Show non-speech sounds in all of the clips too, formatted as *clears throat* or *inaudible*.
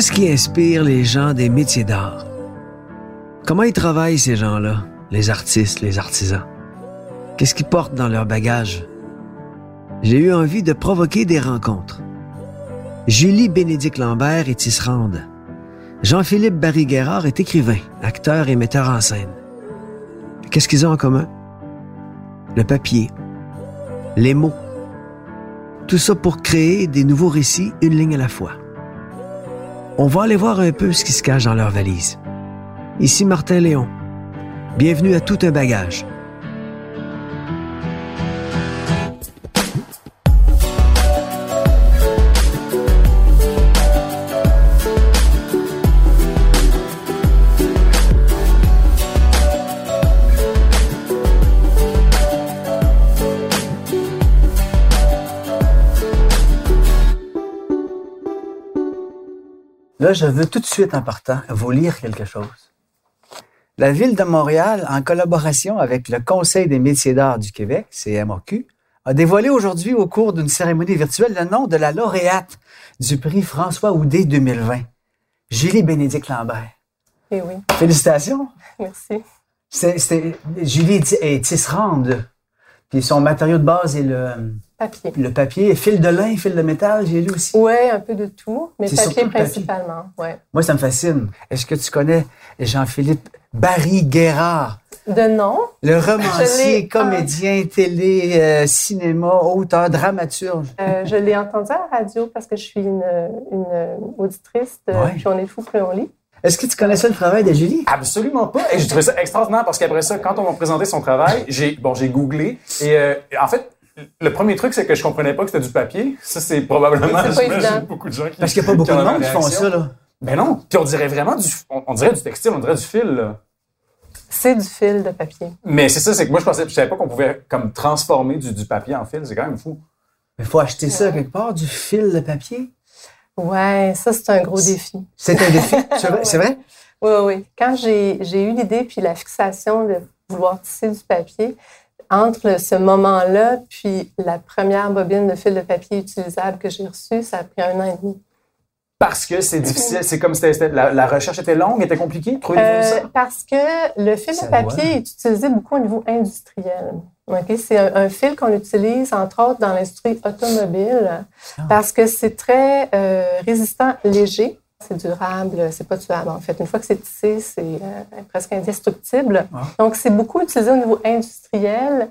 Qu'est-ce qui inspire les gens des métiers d'art? Comment ils travaillent ces gens-là, les artistes, les artisans? Qu'est-ce qu'ils portent dans leur bagage? J'ai eu envie de provoquer des rencontres. Julie Bénédicte Lambert est tisserande. Jean-Philippe Barry-Guerrard est écrivain, acteur et metteur en scène. Qu'est-ce qu'ils ont en commun? Le papier, les mots. Tout ça pour créer des nouveaux récits, une ligne à la fois. On va aller voir un peu ce qui se cache dans leur valise. Ici Martin Léon. Bienvenue à Tout un bagage. Là, je veux tout de suite, en partant, vous lire quelque chose. La Ville de Montréal, en collaboration avec le Conseil des métiers d'art du Québec, CMOQ, a dévoilé aujourd'hui, au cours d'une cérémonie virtuelle, le nom de la lauréate du prix François Houdet 2020, Julie Bénédicte Lambert. Eh oui. Félicitations. Merci. C'est, Julie est tisserande. Puis son matériau de base est le papier. Le papier, fil de lin, fil de métal, j'ai lu aussi. Oui, un peu de tout, mais papier principalement. Ouais. Moi, ça me fascine. Est-ce que tu connais Jean-Philippe Barry Guérard? De nom? Le romancier, comédien, télé, euh, cinéma, auteur, dramaturge. Euh, je l'ai entendu à la radio parce que je suis une, auditrice, de, puis on est fou plus on lit. Est-ce que tu connaissais le travail de Julie? Absolument pas. Et j'ai trouvé ça extraordinaire parce qu'après ça, quand on m'a présenté son travail, j'ai bon, j'ai googlé et euh, en fait, le premier truc, c'est que je comprenais pas que c'était du papier. Ça, c'est probablement beaucoup de gens qui Parce qu'il n'y a pas beaucoup de monde qui font ça, là. Ben non. Puis on dirait vraiment du, on, dirait du textile, on dirait du fil, là. C'est du fil de papier. Mais c'est ça, c'est que moi, je pensais, je savais pas qu'on pouvait comme transformer du, du papier en fil. C'est quand même fou. Il faut acheter ça quelque part, du fil de papier? Ouais, ça, c'est un gros défi. C'est un défi? *laughs* C'est vrai? Oui, oui. Quand j'ai eu l'idée puis la fixation de vouloir tisser du papier, entre ce moment-là puis la première bobine de fil de papier utilisable que j'ai reçue, ça a pris un an et demi. Parce que c'est difficile, c'est comme c'était la, recherche était longue, était compliquée, euh, Parce que le fil de papier est utilisé beaucoup au niveau industriel. C'est un, fil qu'on utilise entre autres dans l'industrie automobile ah. parce que c'est très euh, résistant, léger c'est durable, c'est pas tuable en fait. Une fois que c'est tissé, c'est euh, presque indestructible. Ah. Donc, c'est beaucoup utilisé au niveau industriel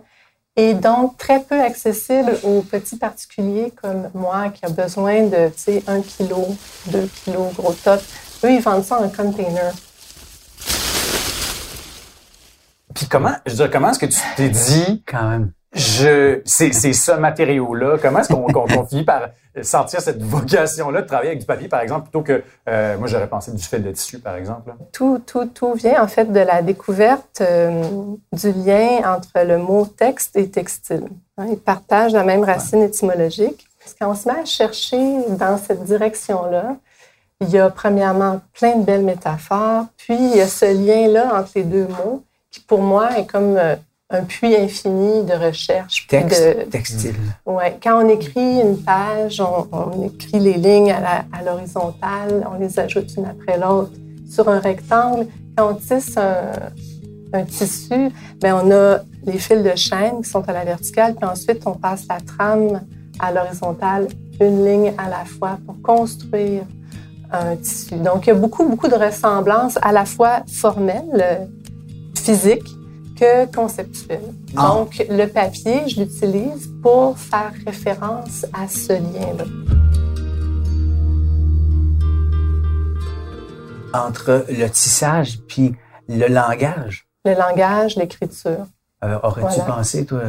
et donc très peu accessible aux petits particuliers comme moi qui a besoin de, tu sais, 1 kg, 2 kg, gros top. Eux, ils vendent ça en container. Puis comment, je veux dire, comment est-ce que tu t'es dit, quand même, je, c'est, c'est ce matériau-là. Comment est-ce qu'on, qu'on, finit par sentir cette vocation-là de travailler avec du papier, par exemple, plutôt que, euh, moi, j'aurais pensé du fil de tissu, par exemple? Tout, tout, tout vient, en fait, de la découverte euh, du lien entre le mot texte et textile. Hein, ils partagent la même racine étymologique. Quand on se met à chercher dans cette direction-là, il y a premièrement plein de belles métaphores, puis il y a ce lien-là entre les deux mots qui, pour moi, est comme euh, un puits infini de recherche. Texte, de, textile. Ouais. Quand on écrit une page, on, écrit les lignes à l'horizontale, on les ajoute une après l'autre sur un rectangle. Quand on tisse un, tissu, ben on a les fils de chaîne qui sont à la verticale, puis ensuite on passe la trame à l'horizontale, une ligne à la fois pour construire un tissu. Donc, il y a beaucoup, beaucoup de ressemblances à la fois formelles, physiques, que conceptuel. Ah. Donc, le papier, je l'utilise pour faire référence à ce lien-là. Entre le tissage puis le langage. Le langage, l'écriture. Euh, aurais-tu pensé, toi,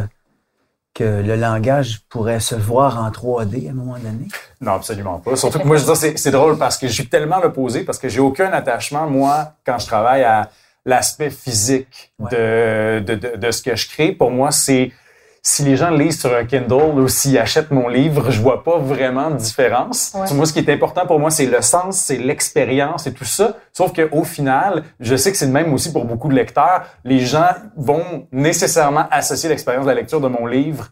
que le langage pourrait se voir en 3D à un moment donné? Non, absolument pas. Surtout que moi, je dis, c'est drôle parce que je suis tellement l'opposé, parce que j'ai aucun attachement, moi, quand je travaille à l'aspect physique de, de, de, ce que je crée. Pour moi, c'est si les gens lisent sur un Kindle ou s'ils achètent mon livre, je vois pas vraiment de différence. Moi, ce qui est important pour moi, c'est le sens, c'est l'expérience et tout ça. Sauf que au final, je sais que c'est le même aussi pour beaucoup de lecteurs. Les gens vont nécessairement associer l'expérience de la lecture de mon livre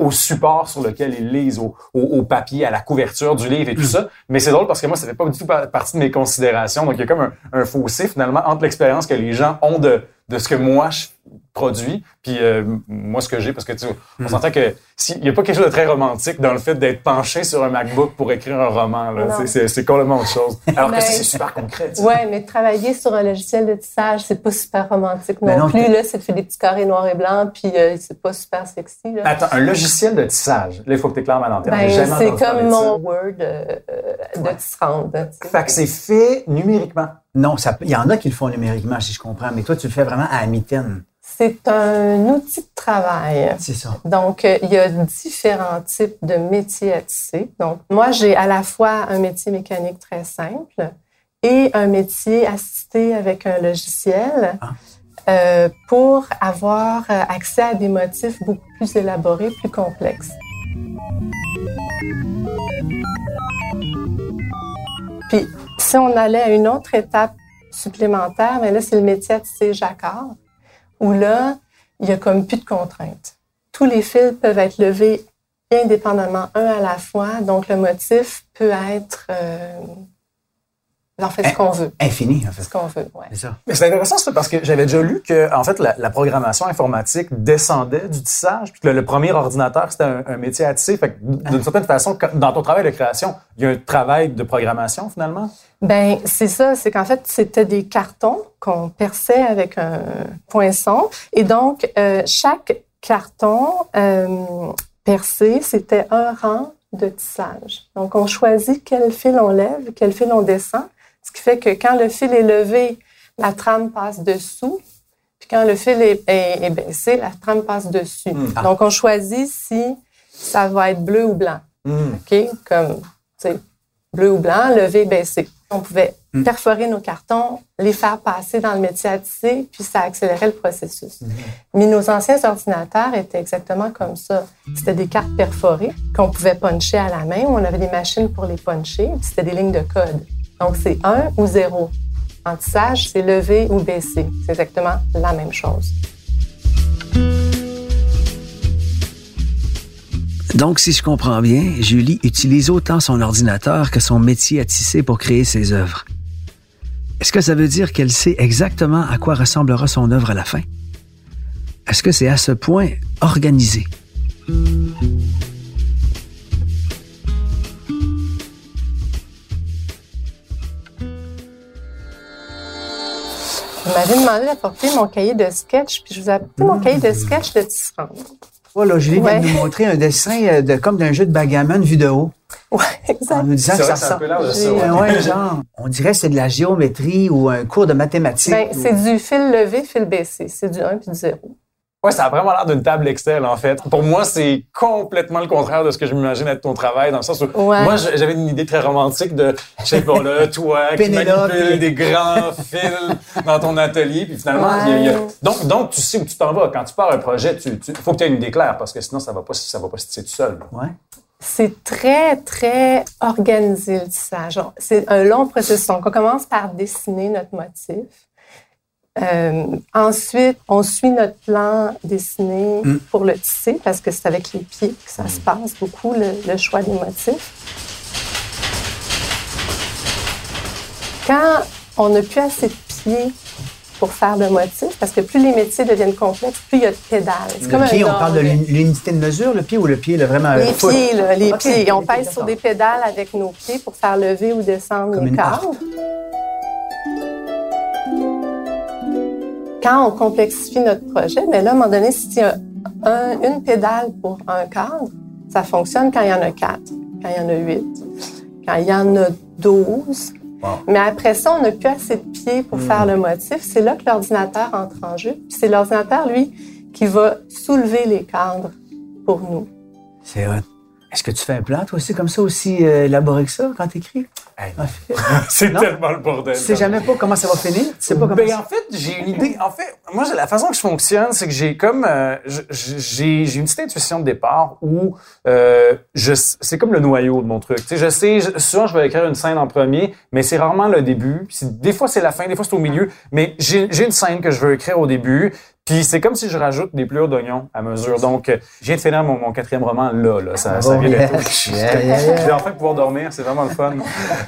au support sur lequel ils lisent, au, au, au, papier, à la couverture du livre et tout ça. Mais c'est drôle parce que moi, ça fait pas du tout partie de mes considérations. Donc, il y a comme un, un fossé finalement entre l'expérience que les gens ont de, de ce que moi je produit, puis euh, moi ce que j'ai, parce que tu on hmm. s'entend que s'il n'y a pas quelque chose de très romantique dans le fait d'être penché sur un MacBook pour écrire un roman, c'est complètement autre chose. *laughs* Alors que c'est super concret. Oui, mais travailler sur un logiciel de tissage, c'est pas super romantique non, plus. Là, c'est de faire des petits carrés noirs et blancs, puis euh, c'est pas super sexy. Là. Attends, un logiciel de tissage, là, il faut que tu éclaires ma lanterne. Ben, c'est comme mon Word euh, de tissante. Fait que c'est fait numériquement. Non, il y en a qui le font numériquement, si je comprends, mais toi, tu le fais vraiment à la mitaine. C'est un outil de travail. C'est ça. Donc, euh, il y a différents types de métiers à tisser. Donc, moi, j'ai à la fois un métier mécanique très simple et un métier assisté avec un logiciel ah. euh, pour avoir euh, accès à des motifs beaucoup plus élaborés, plus complexes. Puis, si on allait à une autre étape supplémentaire, mais là, c'est le métier à tisser jacquard où là, il y a comme plus de contraintes. Tous les fils peuvent être levés indépendamment, un à la fois. Donc, le motif peut être euh, en fait ce qu'on veut. Infini, en fait. Ce qu'on veut, oui. C'est ça. Mais c'est intéressant, ça, parce que j'avais déjà lu que, en fait, la, programmation informatique descendait du tissage, puis que le, premier ordinateur, c'était un, métier à tisser. Fait que, d'une certaine façon, dans ton travail de création, il y a un travail de programmation, finalement? Ben c'est ça, c'est qu'en fait c'était des cartons qu'on perçait avec un poinçon et donc euh, chaque carton euh, percé c'était un rang de tissage. Donc on choisit quel fil on lève, quel fil on descend, ce qui fait que quand le fil est levé, la trame passe dessous, puis quand le fil est, baissé, la trame passe dessus. Hmm. Donc on choisit si ça va être bleu ou blanc. Hmm. OK, comme tu sais bleu ou blanc, levé, baissé. On pouvait hmm. perforer nos cartons, les faire passer dans le métier à tisser, puis ça accélérait le processus. Mais nos anciens ordinateurs étaient exactement comme ça. C'était des cartes perforées qu'on pouvait puncher à la main. On avait des machines pour les puncher, c'était des lignes de code. Donc, c'est 1 ou 0. En tissage, c'est levé ou baissé. C'est exactement la même chose. Donc, si je comprends bien, Julie utilise autant son ordinateur que son métier à tisser pour créer ses œuvres. Est-ce que ça veut dire qu'elle sait exactement à quoi ressemblera son œuvre à la fin? Est-ce que c'est à ce point organisé? Vous m'avez demandé d'apporter mon cahier de sketch, puis je vous ai apporté mon cahier de sketch de tisserande. Voilà, Julie vient de nous montrer un dessin euh, de, comme d'un jeu de bagamon vu de haut. *laughs* Oui, exact. En nous disant que ça ressemble. Ouais, genre, on dirait que c'est de la géométrie ou un cours de mathématiques. Ben, c'est du fil levé, fil baissé. C'est du 1 puis du 0. Ouais, ça a vraiment l'air d'une table Excel, en fait. Pour moi, c'est complètement le contraire de ce que je m'imagine être ton travail, dans le sens où moi, j'avais une idée très romantique de, je sais pas, là, toi, qui manipule des grands *laughs* fils dans ton atelier, puis finalement, il y a, donc, donc, tu sais où tu t'en vas. Quand tu pars un projet, tu, tu faut que tu aies une idée claire, parce que sinon, ça va pas, ça va pas se tisser tout seul. Ouais. C'est très, très organisé, le tissage. C'est un long processus. Donc, on commence par dessiner notre motif. Euh, ensuite, on suit notre plan dessiné mm. pour le tisser parce que c'est avec les pieds que ça se passe beaucoup, le, choix des motifs. Quand on n'a plus assez de pieds pour faire le motif, parce que plus les métiers deviennent complexes, plus il y a de pédales. C'est comme pied, on parle de l'unité de mesure, le pied ou le pied, le vraiment... Les pieds, là, les pieds. On pèse sur des pédales avec nos pieds pour faire lever ou descendre comme les cadres. Quand on complexifie notre projet, mais là, à un moment donné, si y a une pédale pour un cadre, ça fonctionne quand il y en a quatre, quand il y en a huit, quand il y en a douze. Mais après ça, on n'a plus assez de pieds pour faire hmm. le motif. C'est là que l'ordinateur entre en jeu. Puis c'est l'ordinateur, lui, qui va soulever les cadres pour nous. C'est. Est-ce que tu fais un plan, toi aussi, comme ça, aussi euh, élaboré que ça, quand tu écris? *laughs* c'est tellement le bordel. Tu sais jamais pas comment ça va finir? Tu sais pas comment ben, En fait, j'ai une idée. En fait, moi, la façon que je fonctionne, c'est que j'ai comme... Euh, j'ai une petite intuition de départ où euh, c'est comme le noyau de mon truc. Tu sais, je sais, souvent, je vais écrire une scène en premier, mais c'est rarement le début. Des fois, c'est la fin, des fois, c'est au milieu. Mais j'ai une scène que je veux écrire au début, Puis c'est comme si je rajoute des plures d'oignons à mesure. Donc, euh, je viens de finir mon, mon quatrième roman là, là. Ça, ça vient yeah. d'être. Yeah, yeah, yeah. Je vais enfin pouvoir dormir, c'est vraiment le fun.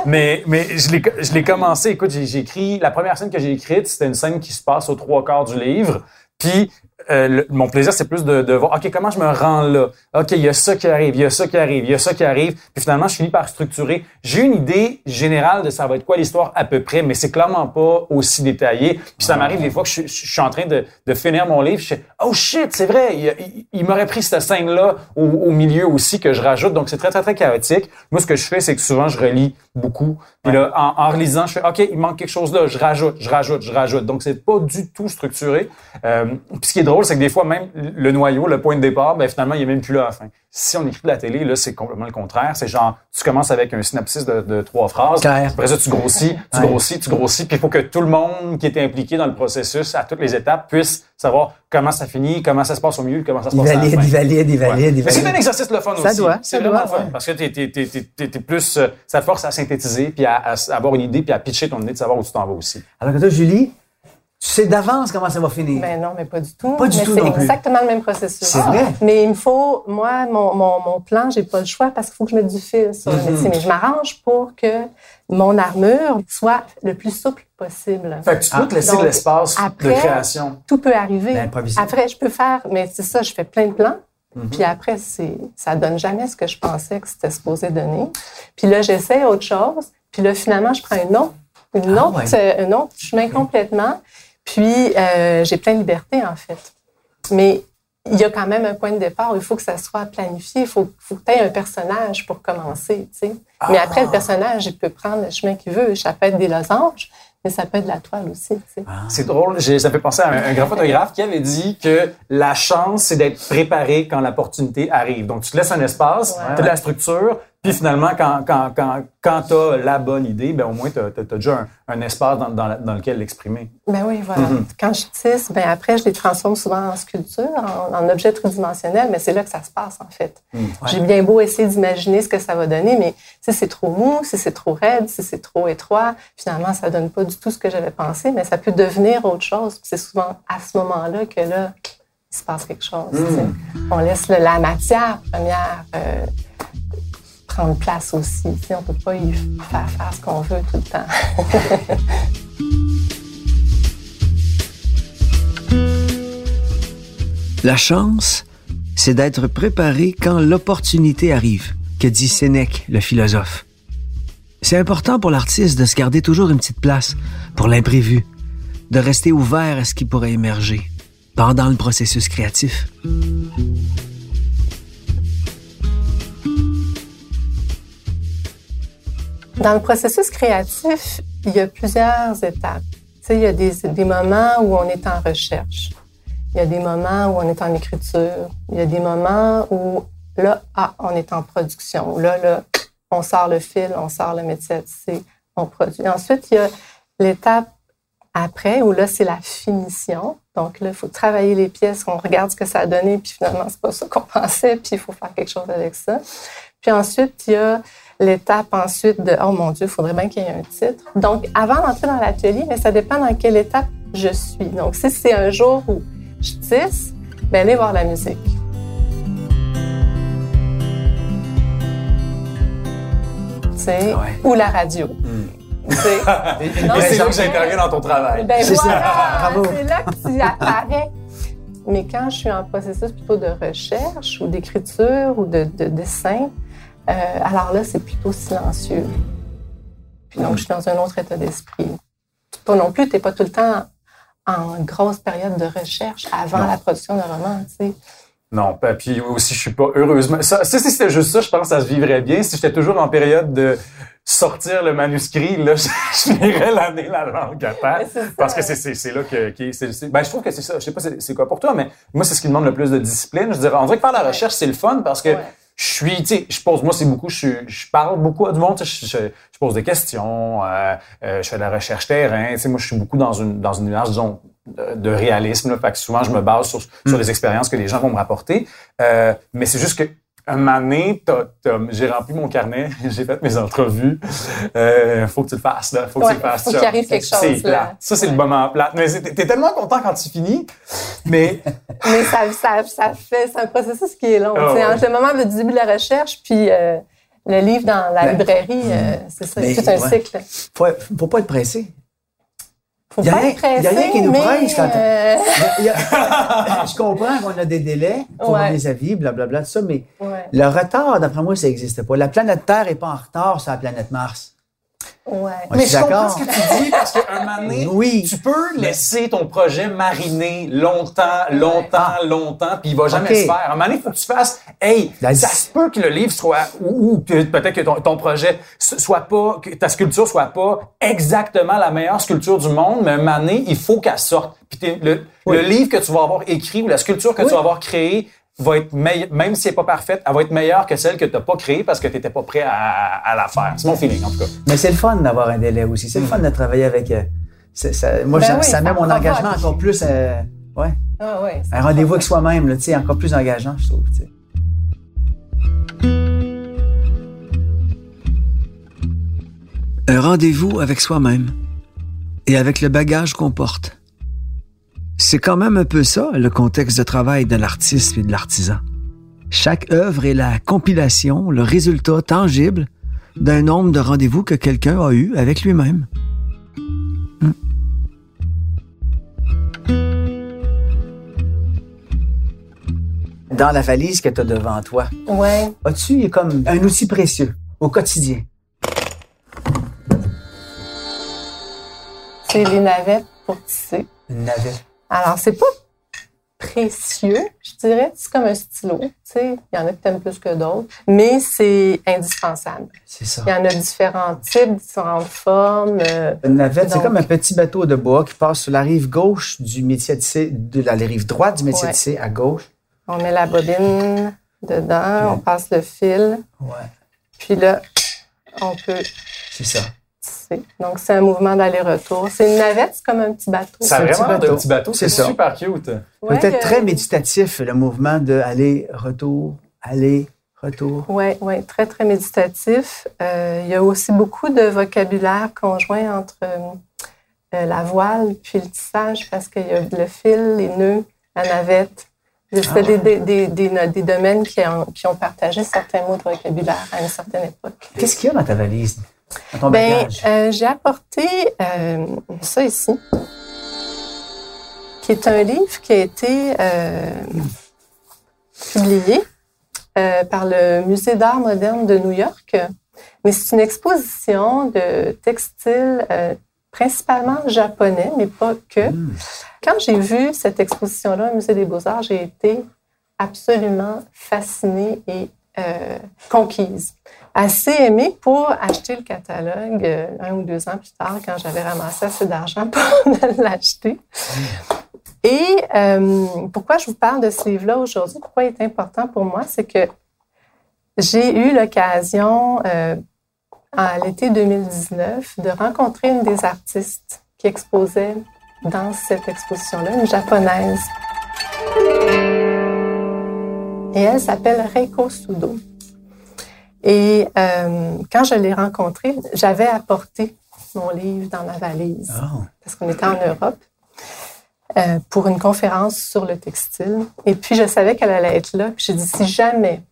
mais mais je l'ai commencé. Écoute, j'ai écrit la première scène que j'ai écrite, c'était une scène qui se passe aux trois quarts du livre. Puis euh, le- mon plaisir, c'est plus de, de voir, OK, comment je me rends là? OK, il y a ça qui arrive, il y a ça qui arrive, il y a ça qui arrive. Puis finalement, je finis par structurer. J'ai une idée générale de ça va être quoi l'histoire à peu près, mais c'est clairement pas aussi détaillé. Puis ça m'arrive des fois que je, je suis en train de, de finir mon livre, je fais, oh shit, c'est vrai, il, il- il m'aurait pris cette scène-là au, au milieu aussi que je rajoute. Donc c'est très, très, très chaotique. Moi, ce que je fais, c'est que souvent, je relis beaucoup. Puis là, en, en relisant, je fais, OK, il manque quelque chose là, je rajoute, je rajoute, je rajoute. Donc c'est pas du tout structuré. Euh, puis ce qui est drôle, c'est que des fois, même le noyau, le point de départ, ben finalement, il est même plus là à la fin. Si on écrit de la télé, là, c'est complètement le contraire. C'est genre, tu commences avec un synopsis de, de trois phrases. Clair. Après ça, tu grossis, tu Ouais. grossis, tu grossis. Puis il faut que tout le monde qui est impliqué dans le processus, à toutes les étapes, puisse savoir comment ça finit, comment ça se passe au milieu, comment ça se passe à la valide, fin. il valide, il valide, il Mais c'est un valide. exercice le fun Ça aussi. doit, C'est ça doit, le fun. ouais. Parce que t'es, t'es, plus, euh, ça te force à synthétiser puis à, avoir une idée puis à pitcher ton idée de savoir où tu t'en vas aussi. Alors que toi, Julie, tu sais d'avance comment ça va finir. Ben non, mais pas du tout. Pas du mais tout c'est plus. exactement le même processus. C'est vrai? Mais il me faut, moi, mon, mon, mon plan, j'ai pas le choix parce qu'il faut que je mette du fil sur Mhm. le métier. Mais je m'arrange pour que mon armure soit le plus souple possible. Fait que tu peux te laisser de l'espace de création. Tout peut arriver. Ben, après, je peux faire, mais c'est ça, je fais plein de plans. Mhm. Puis après, ça donne jamais ce que je pensais que c'était supposé donner. Puis là, j'essaie autre chose. Puis là, finalement, je prends une autre, une Ah, autre, ouais. euh, un autre chemin complètement. Puis euh, j'ai plein de liberté, en fait. Mais il y a quand même un point de départ. Il faut que ça soit planifié. Il faut, faut que tu aies un personnage pour commencer, tu sais. Mais Ah. après, le personnage, il peut prendre le chemin qu'il veut. Ça peut être des losanges, mais ça peut être de la toile aussi, tu sais. C'est drôle, ça fait penser à un, un grand photographe qui avait dit que la chance, c'est d'être préparé quand l'opportunité arrive. Donc, tu te laisses un espace, Ouais. tu as de la structure, puis finalement, quand, quand, quand, quand tu as la bonne idée, ben, au moins, tu as, déjà un, un espace dans, dans, la- dans lequel l'exprimer. Ben oui, voilà. Mhm. Quand je tisse, ben après, je les transforme souvent en sculpture, en, en objet tridimensionnel, mais c'est là que ça se passe, en fait. J'ai bien beau essayer d'imaginer ce que ça va donner, mais si c'est trop mou, si c'est trop raide, si c'est trop étroit, finalement, ça donne pas du tout ce que j'avais pensé, mais ça peut devenir autre chose. Puis C'est souvent à ce moment-là que là, il se passe quelque chose. sais. On laisse le- la matière première euh, prendre place aussi. On peut pas y faire faire ce qu'on veut tout le temps. *laughs* La chance, c'est d'être préparé quand l'opportunité arrive, que dit Sénèque, le philosophe. C'est important pour l'artiste de se garder toujours une petite place pour l'imprévu, de rester ouvert à ce qui pourrait émerger pendant le processus créatif. Dans le processus créatif, il y a plusieurs étapes. Tu sais, il y a des, des moments où on est en recherche. Il y a des moments où on est en écriture. Il y a des moments où, là, ah, on est en production. Là, là, on sort le fil, on sort le métier à tisser, on produit. Ensuite, il y a l'étape après, où là, c'est la finition. Donc là, il faut travailler les pièces, on regarde ce que ça a donné, puis finalement, c'est pas ça qu'on *laughs* pensait, puis il faut faire quelque chose avec ça. Puis ensuite, il y a l'étape ensuite de oh mon Dieu, il faudrait bien qu'il y ait un titre. Donc, avant d'entrer dans l'atelier, mais ça dépend dans quelle étape je suis. Donc, si c'est un jour où je tisse, ben allez voir la musique. Sais, Ouais. Ou la radio. *laughs* Et c'est là que j'interviens dans ton travail. Ben *laughs* C'est voilà, là que tu apparais. Mais quand je suis en processus plutôt de recherche ou d'écriture ou de, de dessin, euh, alors là, c'est plutôt silencieux. Puis donc, je suis dans un autre état d'esprit. Toi non plus, tu n'es pas tout le temps en grosse période de recherche avant Non. la production d'un roman, tu sais. Non, puis aussi, je suis pas heureusement. Ça, si c'était juste ça, je pense que ça se vivrait bien. Si j'étais toujours en période de sortir le manuscrit, là, *laughs* je, je lirais l'année la langue à terre. Parce que c'est, là que, qui, ben, je trouve que c'est ça. Je sais pas c'est, c'est quoi pour toi, mais moi, c'est ce qui demande le plus de discipline. Je dirais, on dirait que faire la recherche, c'est le fun parce que Ouais. Je suis, tu sais, je pose, moi, c'est beaucoup, je, je parle beaucoup à du monde, tu sais, je, je, je pose des questions, euh, euh, je fais de la recherche terrain, tu sais, moi, je suis beaucoup dans une, dans une nuance, disons, de, de réalisme, là, fait que souvent, je me base sur, sur les expériences que les gens vont me rapporter. Euh, mais c'est juste que un moment donné, j'ai rempli mon carnet, *laughs* j'ai fait mes entrevues. Euh, faut que tu le fasses, là. Faut que Ouais, tu le fasses. faut qu'il arrive quelque C'est chose, plate. là. Ça, c'est le Ouais. moment plate. Mais t'es tellement content quand tu finis. Mais *laughs* Mais ça, ça, ça fait, c'est un processus qui est long. Sais, ouais. Entre le moment du début de la recherche puis euh, le livre dans la Ben, librairie, euh, c'est ça, c'est tout un ouais. cycle. Faut, faut pas être pressé. Faut Y a rien- a qui nous presse quand- euh, Il y a- *laughs* je comprends qu'on a des délais pour Ouais. les avis, blablabla, tout ça, mais ouais, le retard, d'après moi, ça n'existe pas. La planète Terre n'est pas en retard sur la planète Mars. Ouais. Mais je comprends ce que tu dis parce qu'à un moment donné, Oui. tu peux laisser ton projet mariner longtemps, longtemps, longtemps, puis il va jamais se faire. À un moment donné, il faut que tu fasses, hey, La- ça se peut que le livre soit, ou, ou que peut-être que ton, ton projet soit pas, que ta sculpture soit pas exactement la meilleure sculpture du monde, mais à un moment donné, il faut qu'elle sorte. Puis le, Oui. le livre que tu vas avoir écrit ou la sculpture que Oui. tu vas avoir créée va être meilleure, même si elle n'est pas parfaite, elle va être meilleure que celle que tu n'as pas créée parce que tu n'étais pas prêt à, à la faire. C'est mon feeling, en tout cas. Mais c'est le fun d'avoir un délai aussi. C'est le fun de travailler avec. euh, c'est- ça- moi, Ben ça, oui, ça ça met mon engagement encore plus. euh, ouais, Ah ouais, un rendez-vous avec soi-même, là, tu sais, encore plus engageant, je trouve. Un rendez-vous avec soi-même et avec le bagage qu'on porte. C'est quand même un peu ça, le contexte de travail de l'artiste et de l'artisan. Chaque œuvre est la compilation, le résultat tangible d'un nombre de rendez-vous que quelqu'un a eu avec lui-même. Dans la valise que tu as devant toi, ouais. as-tu comme un outil précieux au quotidien? C'est les navettes pour tisser. Une navette. Alors, c'est pas précieux, je dirais. C'est comme un stylo. Tu sais, il y en a qui t'aiment plus que d'autres, mais c'est indispensable. C'est ça. Il y en a différents types, différentes formes. euh, Une navette, c'est comme un petit bateau de bois qui passe sur la rive gauche du métier de la rive droite du métier Ouais. à gauche. on met la bobine dedans, on passe le fil, Ouais, puis là, on peut c'est ça. Donc, c'est un mouvement d'aller-retour. C'est une navette, c'est comme un petit bateau. Ça a un petit vraiment bateau. un petit bateau. C'est C'est ça. super cute. Ouais, Peut-être euh, très méditatif, le mouvement de aller, retour, aller, retour. Oui, oui, très, très méditatif. Euh, il y a aussi beaucoup de vocabulaire conjoint entre euh, la voile puis le tissage parce qu'il y a le fil, les nœuds, la navette. C'était Ah ouais. des, des, des, des, des domaines qui ont, qui ont partagé certains mots de vocabulaire à une certaine époque. Qu'est-ce qu'il y a dans ta valise, ton Ben, euh, j'ai apporté euh, ça ici, qui est un livre qui a été euh, publié par le Musée d'art moderne de New York. Mais c'est une exposition de textiles principalement japonais, mais pas que. Hmm. Quand j'ai vu cette exposition-là au Musée des Beaux-Arts, j'ai été absolument fascinée et euh, conquise. Assez aimée pour acheter le catalogue euh, un ou deux ans plus tard, quand j'avais ramassé assez d'argent *laughs* pour l'acheter. Et euh, pourquoi je vous parle de ce livre-là aujourd'hui, pourquoi il est important pour moi, c'est que j'ai eu l'occasion, à l'été 2019, de rencontrer une des artistes qui exposait dans cette exposition-là, une japonaise. Et elle s'appelle Reiko Sudo. Et euh, quand je l'ai rencontrée, j'avais apporté mon livre dans ma valise Oh. parce qu'on était en Europe euh, pour une conférence sur le textile. Et puis, je savais qu'elle allait être là. Puis, j'ai dit, si jamais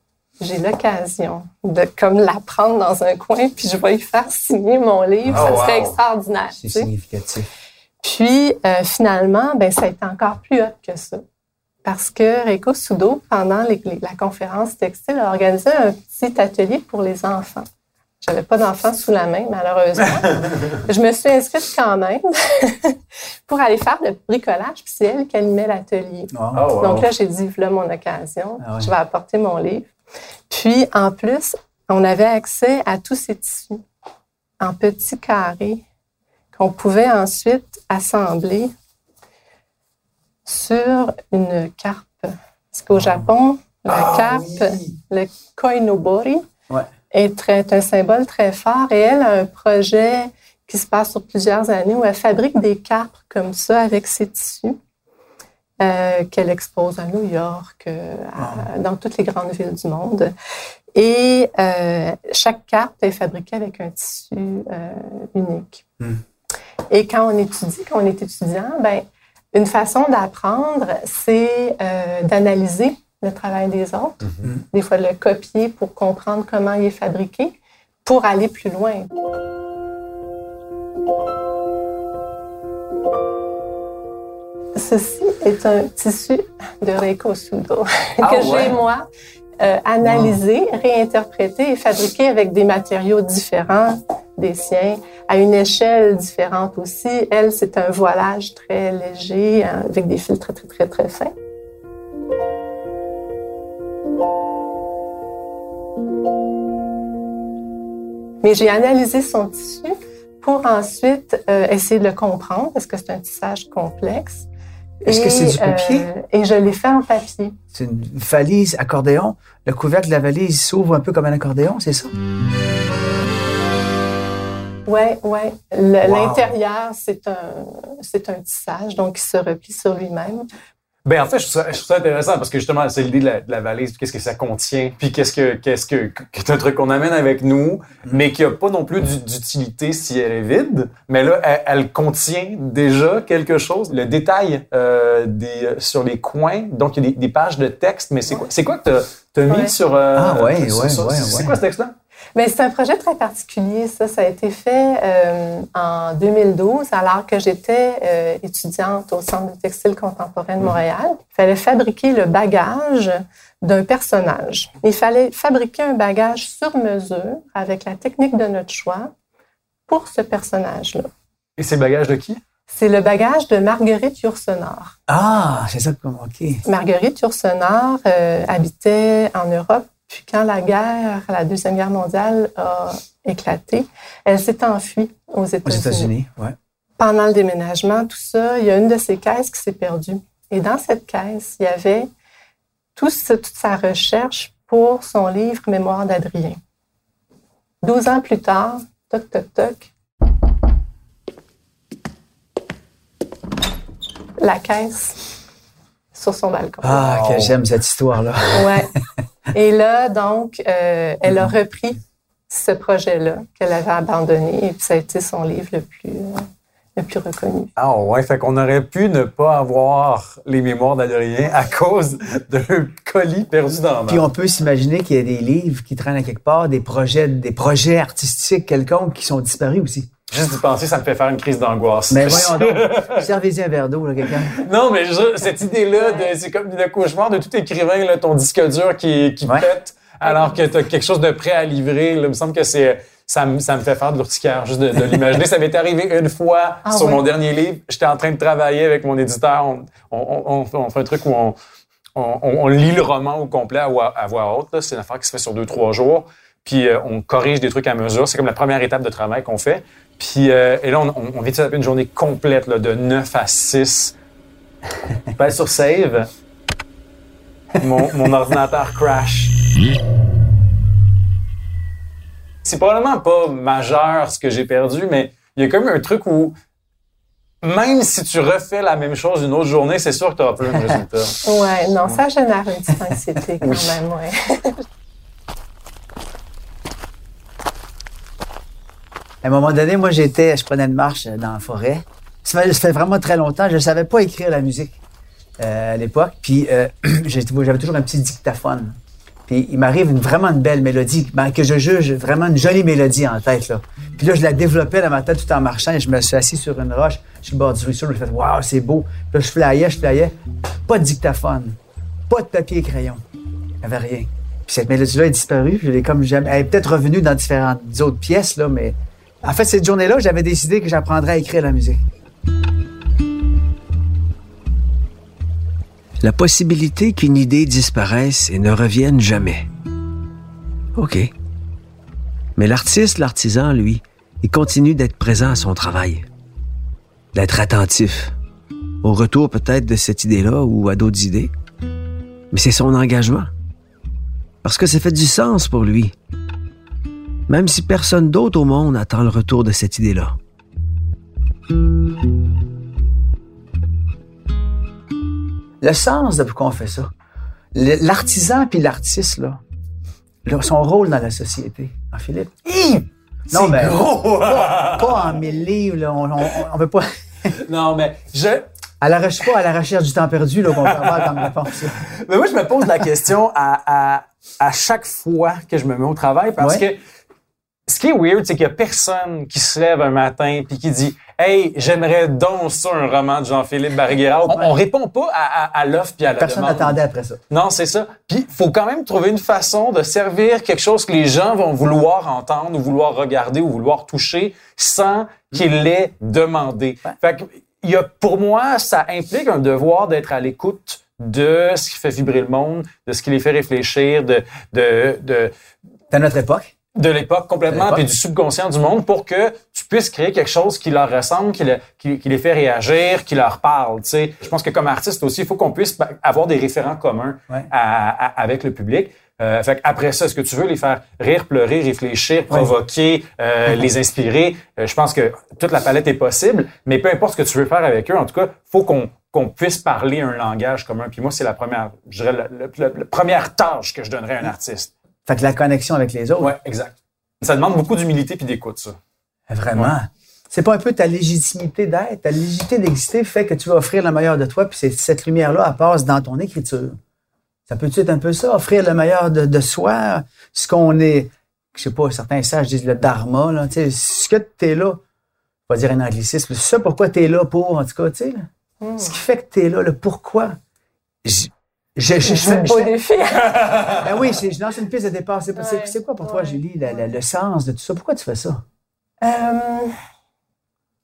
j'ai l'occasion de comme la prendre dans un coin, puis je vais lui faire signer mon livre, Oh, ça serait extraordinaire. C'est significatif. Puis, euh, finalement, ben, ça a été encore plus hot que ça. Parce que Reiko Sudo, pendant les- les- la conférence textile, a organisé un petit atelier pour les enfants. J'avais pas d'enfants sous la main, malheureusement. *laughs* je me suis inscrite quand même *laughs* pour aller faire le bricolage, puis c'est elle qui animait l'atelier. Oh. Oh, wow. Donc là, j'ai dit, voilà mon occasion, Ah ouais. je vais apporter mon livre. Puis, en plus, on avait accès à tous ces tissus en petits carrés qu'on pouvait ensuite assembler sur une carpe. Parce qu'au Japon, la Ah carpe, oui. le koinobori, Ouais. est, très- est un symbole très fort. Et elle a un projet qui se passe sur plusieurs années où elle fabrique des carpes comme ça avec ses tissus. euh, qu'elle expose à New York, euh, à- dans toutes les grandes villes du monde. Et euh, chaque carte est fabriquée avec un tissu unique. Hmm. Et quand on étudie, quand on est étudiant, ben, une façon d'apprendre, c'est euh, d'analyser le travail des autres, des fois de le copier pour comprendre comment il est fabriqué, pour aller plus loin. Ceci est un tissu de Reiko Sudo Ah *laughs* que ouais? j'ai, moi, euh, analysé, réinterprété et fabriqué avec des matériaux différents des siens, à une échelle différente aussi. Elle, c'est un voilage très léger, hein, avec des fils très, très, très, très fins. Mais j'ai analysé son tissu pour ensuite euh, essayer de le comprendre, parce que c'est un tissage complexe. Est-ce que c'est du papier? euh, et je l'ai fait en papier. C'est une valise accordéon. Le couvercle de la valise s'ouvre un peu comme un accordéon, c'est ça? Ouais, ouais. Le- Wow. L'intérieur, c'est un, c'est un tissage, donc il se replie sur lui-même. Ben en fait, je trouve, ça, je trouve ça intéressant parce que justement, c'est l'idée de la, de la valise, qu'est-ce que ça contient, puis qu'est-ce que qu'est-ce que que c'est un truc qu'on amène avec nous, mais qui a pas non plus d'u- d'utilité si elle est vide. Mais là, elle, elle contient déjà quelque chose. Le détail euh, des euh, sur les coins, donc il y a des, des pages de texte. Mais c'est quoi C'est quoi que t'as as mis Ouais. sur euh, Ah ouais, ouais, sur- ouais, C'est ouais. quoi ce texte-là? Mais c'est un projet très particulier, ça. Ça a été fait euh, en 2012, alors que j'étais euh, étudiante au Centre de textile contemporain de Montréal. Il fallait fabriquer le bagage d'un personnage. Il fallait fabriquer un bagage sur mesure avec la technique de notre choix pour ce personnage-là. Et c'est le bagage de qui? C'est le bagage de Marguerite Yourcenar. Ah, c'est ça. OK. Marguerite Yourcenar euh, habitait en Europe. Puis quand la guerre, la Deuxième Guerre mondiale a éclaté, elle s'est enfuie aux Aux États-Unis. États-Unis, ouais. Pendant le déménagement, tout ça, il y a une de ses caisses qui s'est perdue. Et dans cette caisse, il y avait tout ce- toute sa recherche pour son livre Mémoire d'Adrien. Douze ans plus tard, toc, toc, toc, la caisse sur son balcon. Ah, que j'aime cette histoire-là. Ouais. *laughs* Et là, donc, euh, elle a repris ce projet-là qu'elle avait abandonné et puis ça a été son livre le plus, euh, le plus reconnu. Ah ouais, fait qu'on aurait pu ne pas avoir les mémoires d'Adrien à cause d'un colis perdu dans la Puis on peut s'imaginer qu'il y a des livres qui traînent à quelque part, des projets, des projets artistiques quelconques qui sont disparus aussi. Juste d'y penser, ça me fait faire une crise d'angoisse. Mais voyons donc, *laughs* servez-y un verre d'eau, là, quelqu'un. Non, mais je- cette idée-là, de- c'est comme le cauchemar de tout écrivain, là, ton disque dur qui, qui Ouais. pète alors que tu as quelque chose de prêt à livrer. Là, il me semble que c'est ça, me- ça me fait faire de l'urticaire juste de, de l'imaginer. ça m'est arrivé une fois Ah sur ouais. mon dernier livre. J'étais en train de travailler avec mon éditeur. On, on- on- on fait un truc où on, on- on lit le roman au complet à voix, à voix haute. là. C'est une affaire qui se fait sur deux, trois jours. Puis euh, on corrige des trucs à mesure. C'est comme la première étape de travail qu'on fait. Puis euh, et là, on, on, on vient de taper une journée complète là, de 9 à 6. Je pèse sur Save. Mon, mon ordinateur crash. C'est probablement pas majeur ce que j'ai perdu, mais il y a quand même un truc où même si tu refais la même chose une autre journée, c'est sûr que tu n'auras plus le même résultat. Ouais, non, ça génère une petite anxiété quand même, ouais. *laughs* À un moment donné, moi, j'étais, je prenais une marche dans la forêt. Ça fait, vraiment très longtemps. Je ne savais pas écrire la musique euh, à l'époque. Puis euh, *clears throat* j'avais toujours un petit dictaphone. Puis il m'arrive une, vraiment une belle mélodie, ben, que je juge vraiment une jolie mélodie en tête. Là. Puis là, je la développais dans ma tête tout en marchant et je me suis assis sur une roche, sur le bord du ruisseau. Je me suis waouh, c'est beau. Puis là, je flyais, je flyais. Pas de dictaphone, pas de papier et crayon. Il n'y avait rien. Puis cette mélodie-là est disparue. Je l'ai comme jamais. Elle est peut-être revenue dans différentes autres pièces, là, mais en fait, cette journée-là, j'avais décidé que j'apprendrais à écrire la musique. La possibilité qu'une idée disparaisse et ne revienne jamais. OK. Mais l'artiste, l'artisan, lui, il continue d'être présent à son travail, d'être attentif, au retour peut-être de cette idée-là ou à d'autres idées. Mais c'est son engagement. Parce que ça fait du sens pour lui. Même si personne d'autre au monde attend le retour de cette idée-là. le sens de pourquoi on fait ça. L'artisan puis l'artiste, là, son rôle dans la société. Hein, Philippe? Non, mais gros! pas en mille livres, là. On, on, on veut pas. *laughs* non, mais je, À la, recherche- pas à la recherche du temps perdu, là, qu'on peut avoir comme réponse. Mais moi, je me pose la question à, à, à chaque fois que je me mets au travail parce Ouais. que ce qui est weird, c'est qu'il y a personne qui se lève un matin puis qui dit Hey, j'aimerais donc ça, un roman de Jean-Philippe Barguera. On, on répond pas à, à, à l'offre puis à la Personne demande. n'attendait après ça. Non, c'est ça. Puis faut quand même trouver une façon de servir quelque chose que les gens vont vouloir entendre ou vouloir regarder ou vouloir toucher sans qu'il l'ait demandé. Fait que il y a pour moi, ça implique un devoir d'être à l'écoute de ce qui fait vibrer le monde, de ce qui les fait réfléchir, de de de, à notre époque. De l'époque complètement, puis du subconscient du monde pour que tu puisses créer quelque chose qui leur ressemble, qui, le- qui, qui les fait réagir, qui leur parle. Tu sais, je pense que comme artiste aussi, il faut qu'on puisse avoir des référents communs Ouais. à- à- avec le public. Euh, fait après ça, est-ce que tu veux les faire rire, pleurer, réfléchir, provoquer, euh, les inspirer? Euh, je pense que toute la palette est possible, mais peu importe ce que tu veux faire avec eux, en tout cas, faut qu'on qu'on puisse parler un langage commun. Puis moi, c'est la première, je dirais, la, la- la- la première tâche que je donnerais à un artiste. Fait que la connexion avec les autres. Ouais, exact. Ça demande beaucoup d'humilité puis d'écoute, ça. Vraiment. C'est pas un peu ta légitimité d'être, ta légitimité d'exister fait que tu vas offrir le meilleur de toi, puis c'est- cette lumière-là, elle passe dans ton écriture. Ça peut-tu être un peu ça, offrir le meilleur de, de soi, ce qu'on est, je sais pas, certains sages disent le dharma, là, tu sais, ce que t'es là, on va dire un anglicisme, c'est ça pourquoi t'es là pour, en tout cas, tu sais, là. Hmm. ce qui fait que t'es là, le pourquoi. Je, je, je, je fais- beau défi. ben oui, c'est- je lance une piste de départ. C'est Ouais, quoi pour toi, Julie, la- la- ouais. le sens de tout ça? Pourquoi tu fais ça? Euh,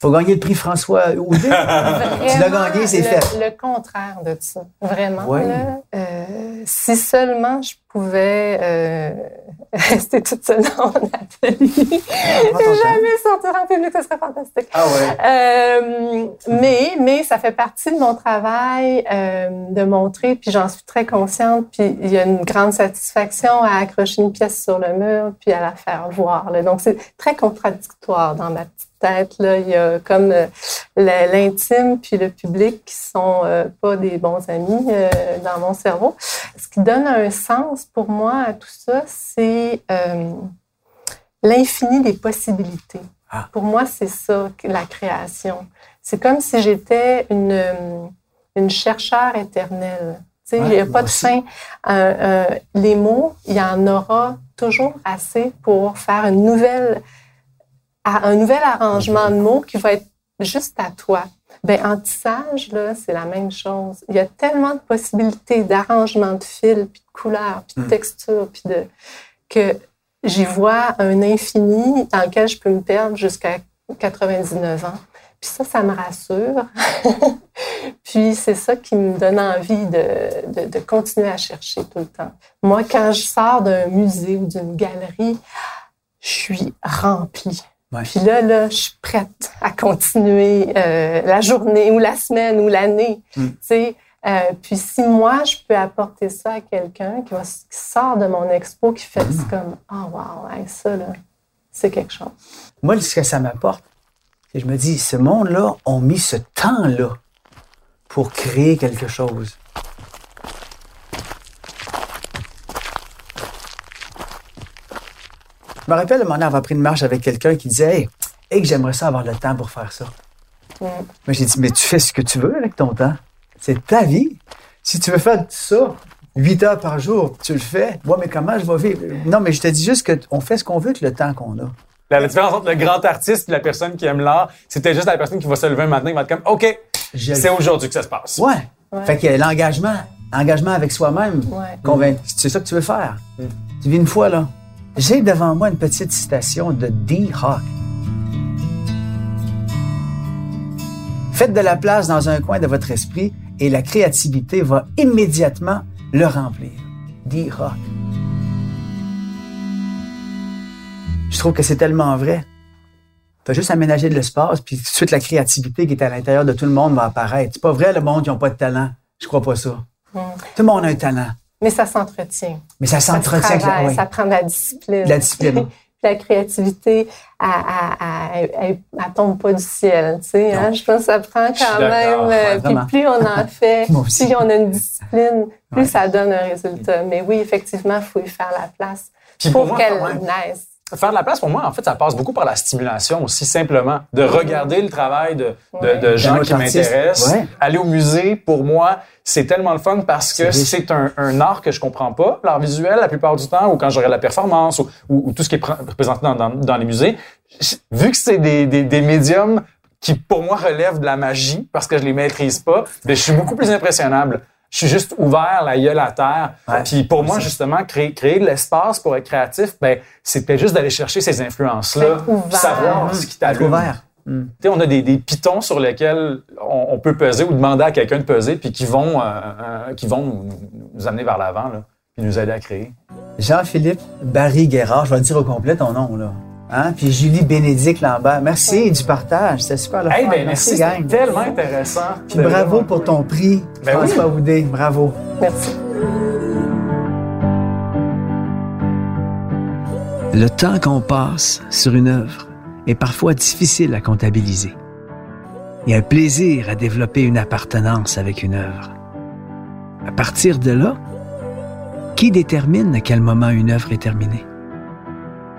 Faut gagner le prix François Houdet. *laughs* tu l'as gagné, c'est fait. Le contraire de ça. Vraiment. Ouais. là, euh, si seulement je pouvais euh, *laughs* rester toute seule dans mon atelier ton et jamais sortir en public, ce serait fantastique. Ah ouais. Euh, mais, mais ça fait partie de mon travail euh, de montrer, puis j'en suis très consciente, puis il y a une grande satisfaction à accrocher une pièce sur le mur, puis à la faire voir. là. Donc c'est très contradictoire dans ma petite tête. Là. Il y a comme euh, l'intime puis le public qui sont euh, pas des bons amis dans mon cerveau. Ce qui donne un sens pour moi à tout ça, c'est l'infini des possibilités. Ah. Pour moi, c'est ça, la création. C'est comme si j'étais une, euh, une chercheure éternelle. Tu sais, il n'y Ouais, a pas de fin. Euh, euh, les mots, il y en aura toujours assez pour faire une nouvelle, à- un nouvel arrangement de mots qui va être juste à toi. Ben, en tissage, là, c'est la même chose. Il y a tellement de possibilités d'arrangement de fils, puis de couleurs, puis de Mm. textures, puis de que j'y vois un infini dans lequel je peux me perdre jusqu'à 99 ans. Puis ça, ça me rassure. *laughs* Puis c'est ça qui me donne envie de, de, de continuer à chercher tout le temps. Moi, quand je sors d'un musée ou d'une galerie, je suis remplie. Ouais. Puis là, là, je suis prête à continuer euh, la journée ou la semaine ou l'année. Mm. Euh, puis si moi, je peux apporter ça à quelqu'un qui, qui sort de mon expo, qui fait c'est comme « Oh wow, hey, ça, là, c'est quelque chose. Moi, ce que ça m'apporte, que je me dis, ce monde-là ont mis ce temps-là pour créer quelque chose. Je me rappelle, un moment donné, avoir pris une marche avec quelqu'un qui disait, hey, hey, que j'aimerais ça avoir le temps pour faire ça. Mm. Moi, j'ai dit, mais tu fais ce que tu veux avec ton temps. C'est ta vie. Si tu veux faire ça, 8 heures par jour, tu le fais. Moi, mais comment je vais vivre? Non, mais je te dis juste qu'on fait ce qu'on veut avec le temps qu'on a. La, la différence entre le grand artiste et la personne qui aime l'art, c'était juste la personne qui va se lever un matin et va être comme, OK, c'est aujourd'hui que ça se passe. Ouais. Ouais. Fait que l'engagement, engagement avec soi-même, Ouais. convaincu, c'est ça que tu veux faire. Tu vis une fois, là. J'ai devant moi une petite citation de Dee Hawk. Faites de la place dans un coin de votre esprit et la créativité va immédiatement le remplir. Dee Hawk. Je trouve que c'est tellement vrai. T'as juste aménagé de l'espace, puis tout de suite la créativité qui est à l'intérieur de tout le monde va apparaître. C'est pas vrai le monde qui n'a pas de talent. Je crois pas ça. Mm. Tout le monde a un talent. Mais ça s'entretient. Mais ça Ça se s'entretient oui. ça prend de la discipline. La discipline. *laughs* Puis la créativité, elle, elle, tombe pas du ciel, tu sais. Hein? Je pense que ça prend quand même. Euh, puis plus on en fait, *laughs* plus on a une discipline, plus ça donne un résultat. Mais oui, effectivement, il faut y faire la place pour, qu'elle naisse. Faire de la place, pour moi, en fait, ça passe beaucoup par la stimulation aussi, simplement. De regarder le travail de, de, de gens qui m'intéressent. Aller au musée, pour moi, c'est tellement le fun parce que c'est un, un, art que je comprends pas, l'art visuel, la plupart du temps, ou quand j'aurai la performance, ou, ou, tout ce qui est représenté dans, dans, dans les musées. Vu que c'est des, des, des médiums qui, pour moi, relèvent de la magie, parce que je les maîtrise pas, ben, je suis beaucoup plus impressionnable je suis juste ouvert la gueule à terre. Puis pour moi, justement, créer, créer de l'espace pour être créatif, ben, c'est peut-être juste d'aller chercher ces influences-là, savoir ce qui t'allume. ouvert. Hmm. On a des, des, pitons sur lesquels on, peut peser ou demander à quelqu'un de peser, puis qui vont, euh, euh, qui vont nous, amener vers l'avant, puis nous aider à créer. Jean-Philippe Barry Guérard, je vais le dire au complet ton nom, là. Hein? Puis Julie Bénédicte Lambert. Merci du partage. C'était super le hey, Ben, merci, gang. tellement intéressant. Puis bravo pour ton prix, ben François oui. Bravo. Merci. Le temps qu'on passe sur une œuvre est parfois difficile à comptabiliser. Il y a un plaisir à développer une appartenance avec une œuvre. À partir de là, qui détermine à quel moment une œuvre est terminée?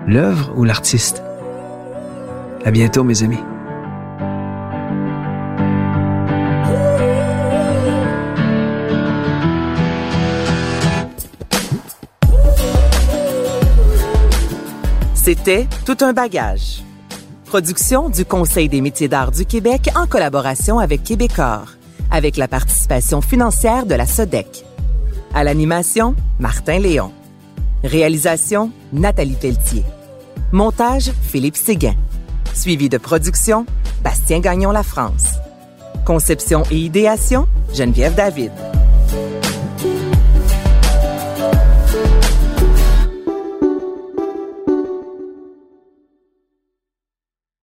L'œuvre ou l'artiste? À bientôt, mes amis. C'était Tout un bagage. Production du Conseil des métiers d'art du Québec en collaboration avec Québecor, avec la participation financière de la SODEC. À l'animation, Martin Léon. Réalisation, Nathalie Pelletier. Montage Philippe Séguin. Suivi de production Bastien Gagnon La France. Conception et idéation Geneviève David.